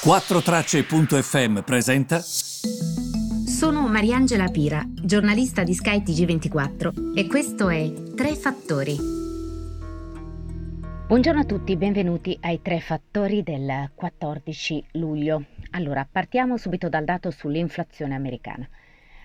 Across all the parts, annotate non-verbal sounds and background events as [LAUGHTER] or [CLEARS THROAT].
4Tracce.fm presenta. Sono Mariangela Pira, giornalista di Sky TG24 e questo è Tre Fattori. Buongiorno a tutti, benvenuti ai Tre Fattori del 14 luglio. Allora, partiamo subito dal dato sull'inflazione americana.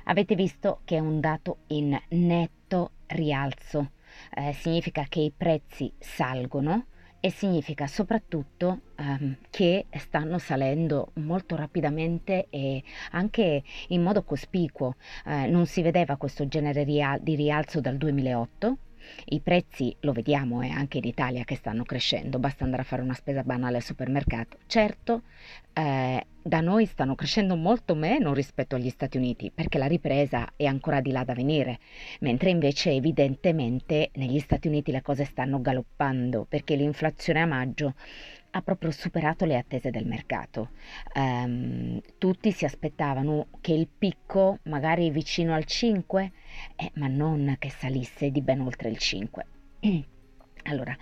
Avete visto che è un dato in netto rialzo, eh, significa che i prezzi salgono e significa soprattutto um, che stanno salendo molto rapidamente e anche in modo cospicuo. Uh, non si vedeva questo genere di rialzo dal 2008 i prezzi lo vediamo eh, anche in Italia che stanno crescendo, basta andare a fare una spesa banale al supermercato. Certo, eh, da noi stanno crescendo molto meno rispetto agli Stati Uniti perché la ripresa è ancora di là da venire, mentre invece evidentemente negli Stati Uniti le cose stanno galoppando perché l'inflazione a maggio ha proprio superato le attese del mercato. Um, tutti si aspettavano che il picco magari vicino al 5, eh, ma non che salisse di ben oltre il 5. [CLEARS THROAT] Allora,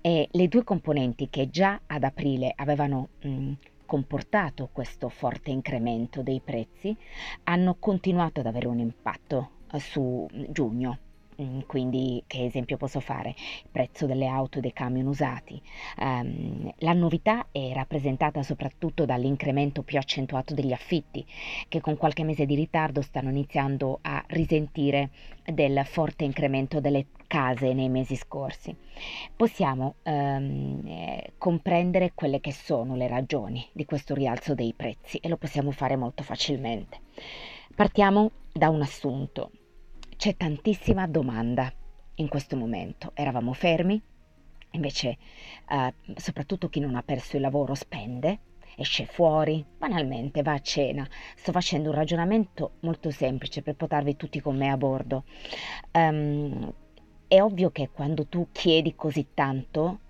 eh, le due componenti che già ad aprile avevano mh, mm, comportato questo forte incremento dei prezzi hanno continuato ad avere un impatto eh, su giugno Mm, quindi che esempio posso fare? Il prezzo delle auto e dei camion usati. Um, la novità è rappresentata soprattutto dall'incremento più accentuato degli affitti, che con qualche mese di ritardo stanno iniziando a risentire del forte incremento delle case nei mesi scorsi. Possiamo um, comprendere quelle che sono le ragioni di questo rialzo dei prezzi e lo possiamo fare molto facilmente. Partiamo da un assunto c'è tantissima domanda in questo momento. Eravamo fermi, invece eh, soprattutto chi non ha perso il lavoro spende, esce fuori, banalmente va a cena. Sto facendo un ragionamento molto semplice per portarvi tutti con me a bordo. Um, è ovvio che quando tu chiedi così tanto,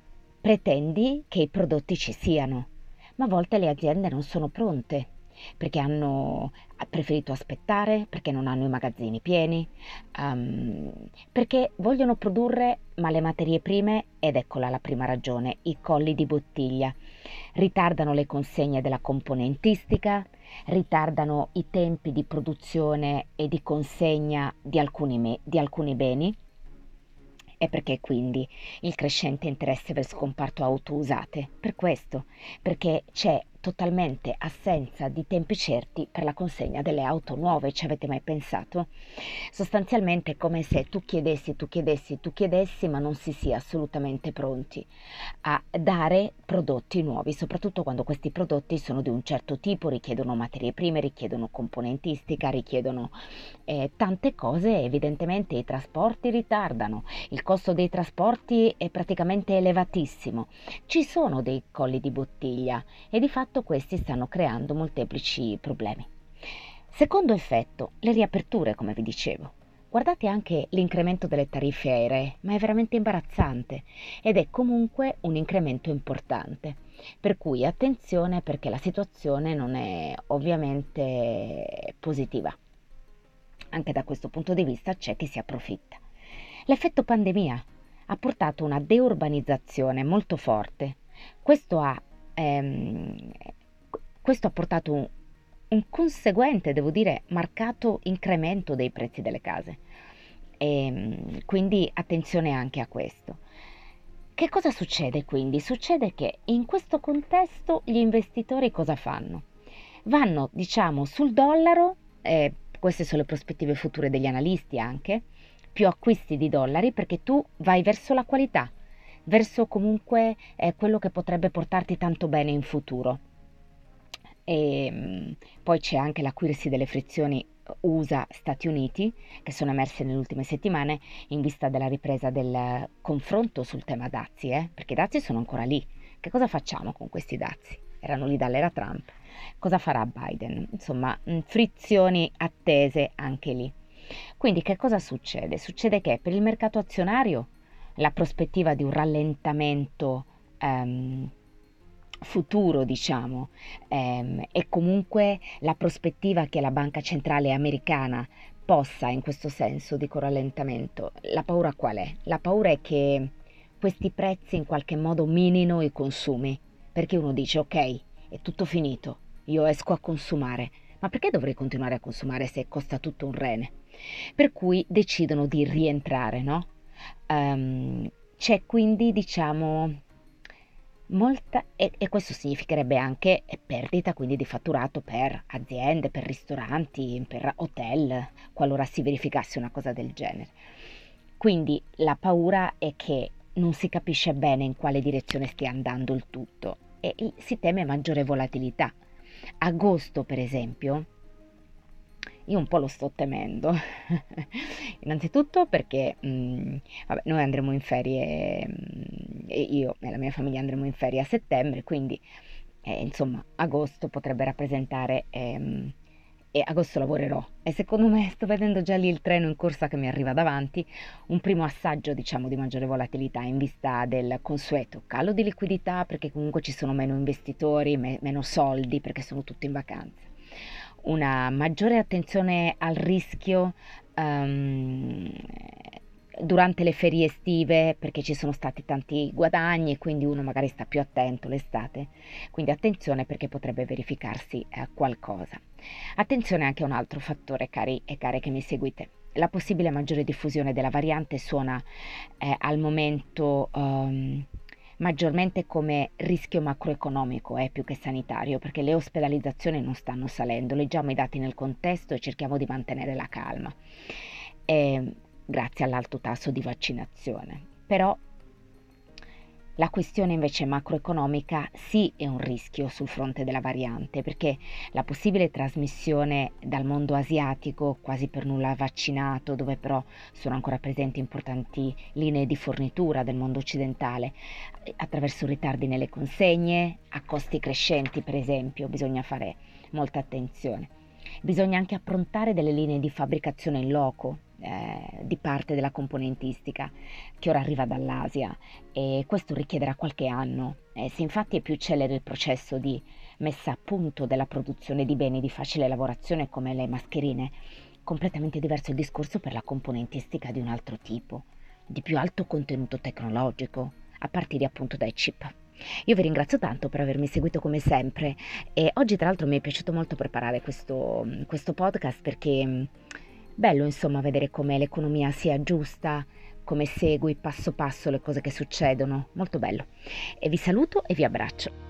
pretendi che i prodotti ci siano, ma a volte le aziende non sono pronte perché hanno preferito aspettare, perché non hanno i magazzini pieni, um, perché vogliono produrre ma le materie prime, ed eccola la prima ragione, i colli di bottiglia, ritardano le consegne della componentistica, ritardano i tempi di produzione e di consegna di alcuni, me- di alcuni beni, e perché quindi il crescente interesse per il scomparto auto usate? Per questo, perché c'è totalmente assenza di tempi certi per la consegna delle auto nuove, ci avete mai pensato? Sostanzialmente è come se tu chiedessi, tu chiedessi, tu chiedessi, ma non si sia assolutamente pronti a dare prodotti nuovi, soprattutto quando questi prodotti sono di un certo tipo, richiedono materie prime, richiedono componentistica, richiedono eh, tante cose, evidentemente i trasporti ritardano, il costo dei trasporti è praticamente elevatissimo, ci sono dei colli di bottiglia e di fatto fatto questi stanno creando molteplici problemi. Secondo effetto, le riaperture, come vi dicevo. Guardate anche l'incremento delle tariffe aeree, ma è veramente imbarazzante ed è comunque un incremento importante. Per cui attenzione perché la situazione non è ovviamente positiva. Anche da questo punto di vista c'è chi si approfitta. L'effetto pandemia ha portato una deurbanizzazione molto forte. Questo ha ehm, questo ha portato un, un, conseguente, devo dire, marcato incremento dei prezzi delle case. E, ehm, quindi attenzione anche a questo. Che cosa succede quindi? Succede che in questo contesto gli investitori cosa fanno? Vanno, diciamo, sul dollaro, eh, queste sono le prospettive future degli analisti anche, più acquisti di dollari perché tu vai verso la qualità, verso comunque eh, quello che potrebbe portarti tanto bene in futuro. E mh, poi c'è anche l'acuirsi delle frizioni USA-Stati Uniti che sono emerse nelle ultime settimane in vista della ripresa del confronto sul tema dazi, eh? perché i dazi sono ancora lì. Che cosa facciamo con questi dazi? Erano lì dall'era Trump. Cosa farà Biden? Insomma, frizioni attese anche lì. Quindi che cosa succede? Succede che per il mercato azionario la prospettiva di un rallentamento um, futuro, diciamo, um, e comunque la prospettiva che la banca centrale americana possa, in questo senso, dico rallentamento. La paura qual è? La paura è che questi prezzi in qualche modo minino i consumi, perché uno dice ok, è tutto finito, io esco a consumare. Ma perché dovrei continuare a consumare se costa tutto un rene? Per cui decidono di rientrare, no? Um, c'è quindi, diciamo, molta, e, e, questo significherebbe anche perdita quindi di fatturato per aziende, per ristoranti, per hotel, qualora si verificasse una cosa del genere. Quindi la paura è che non si capisce bene in quale direzione stia andando il tutto e si teme maggiore volatilità. Agosto, per esempio, io un po' lo sto temendo. [LAUGHS] Innanzitutto perché mh, mm, vabbè, noi andremo in ferie, mh, mm, e io e la mia famiglia andremo in ferie a settembre, quindi eh, insomma agosto potrebbe rappresentare... Ehm, e agosto lavorerò e secondo me sto vedendo già lì il treno in corsa che mi arriva davanti, un primo assaggio diciamo di maggiore volatilità in vista del consueto calo di liquidità perché comunque ci sono meno investitori, me- meno soldi perché sono tutti in vacanza una maggiore attenzione al rischio um, durante le ferie estive perché ci sono stati tanti guadagni e quindi uno magari sta più attento l'estate. Quindi attenzione perché potrebbe verificarsi eh, qualcosa. Attenzione anche a un altro fattore, cari e care che mi seguite. La possibile maggiore diffusione della variante suona eh, al momento um, maggiormente come rischio macroeconomico eh, più che sanitario, perché le ospedalizzazioni non stanno salendo, leggiamo i dati nel contesto e cerchiamo di mantenere la calma, eh, grazie all'alto tasso di vaccinazione. Però la questione invece macroeconomica sì è un rischio sul fronte della variante perché la possibile trasmissione dal mondo asiatico, quasi per nulla vaccinato, dove però sono ancora presenti importanti linee di fornitura del mondo occidentale, attraverso ritardi nelle consegne, a costi crescenti per esempio, bisogna fare molta attenzione. Bisogna anche approntare delle linee di fabbricazione in loco, eh, di parte della componentistica che ora arriva dall'Asia e questo richiederà qualche anno. Eh, se infatti è più celere il processo di messa a punto della produzione di beni di facile lavorazione come le mascherine, completamente diverso il discorso per la componentistica di un altro tipo, di più alto contenuto tecnologico, a partire appunto dai chip. Io vi ringrazio tanto per avermi seguito come sempre e oggi tra l'altro mi è piaciuto molto preparare questo, questo podcast perché Bello insomma vedere come l'economia sia giusta, come segui passo passo le cose che succedono, molto bello. E vi saluto e vi abbraccio.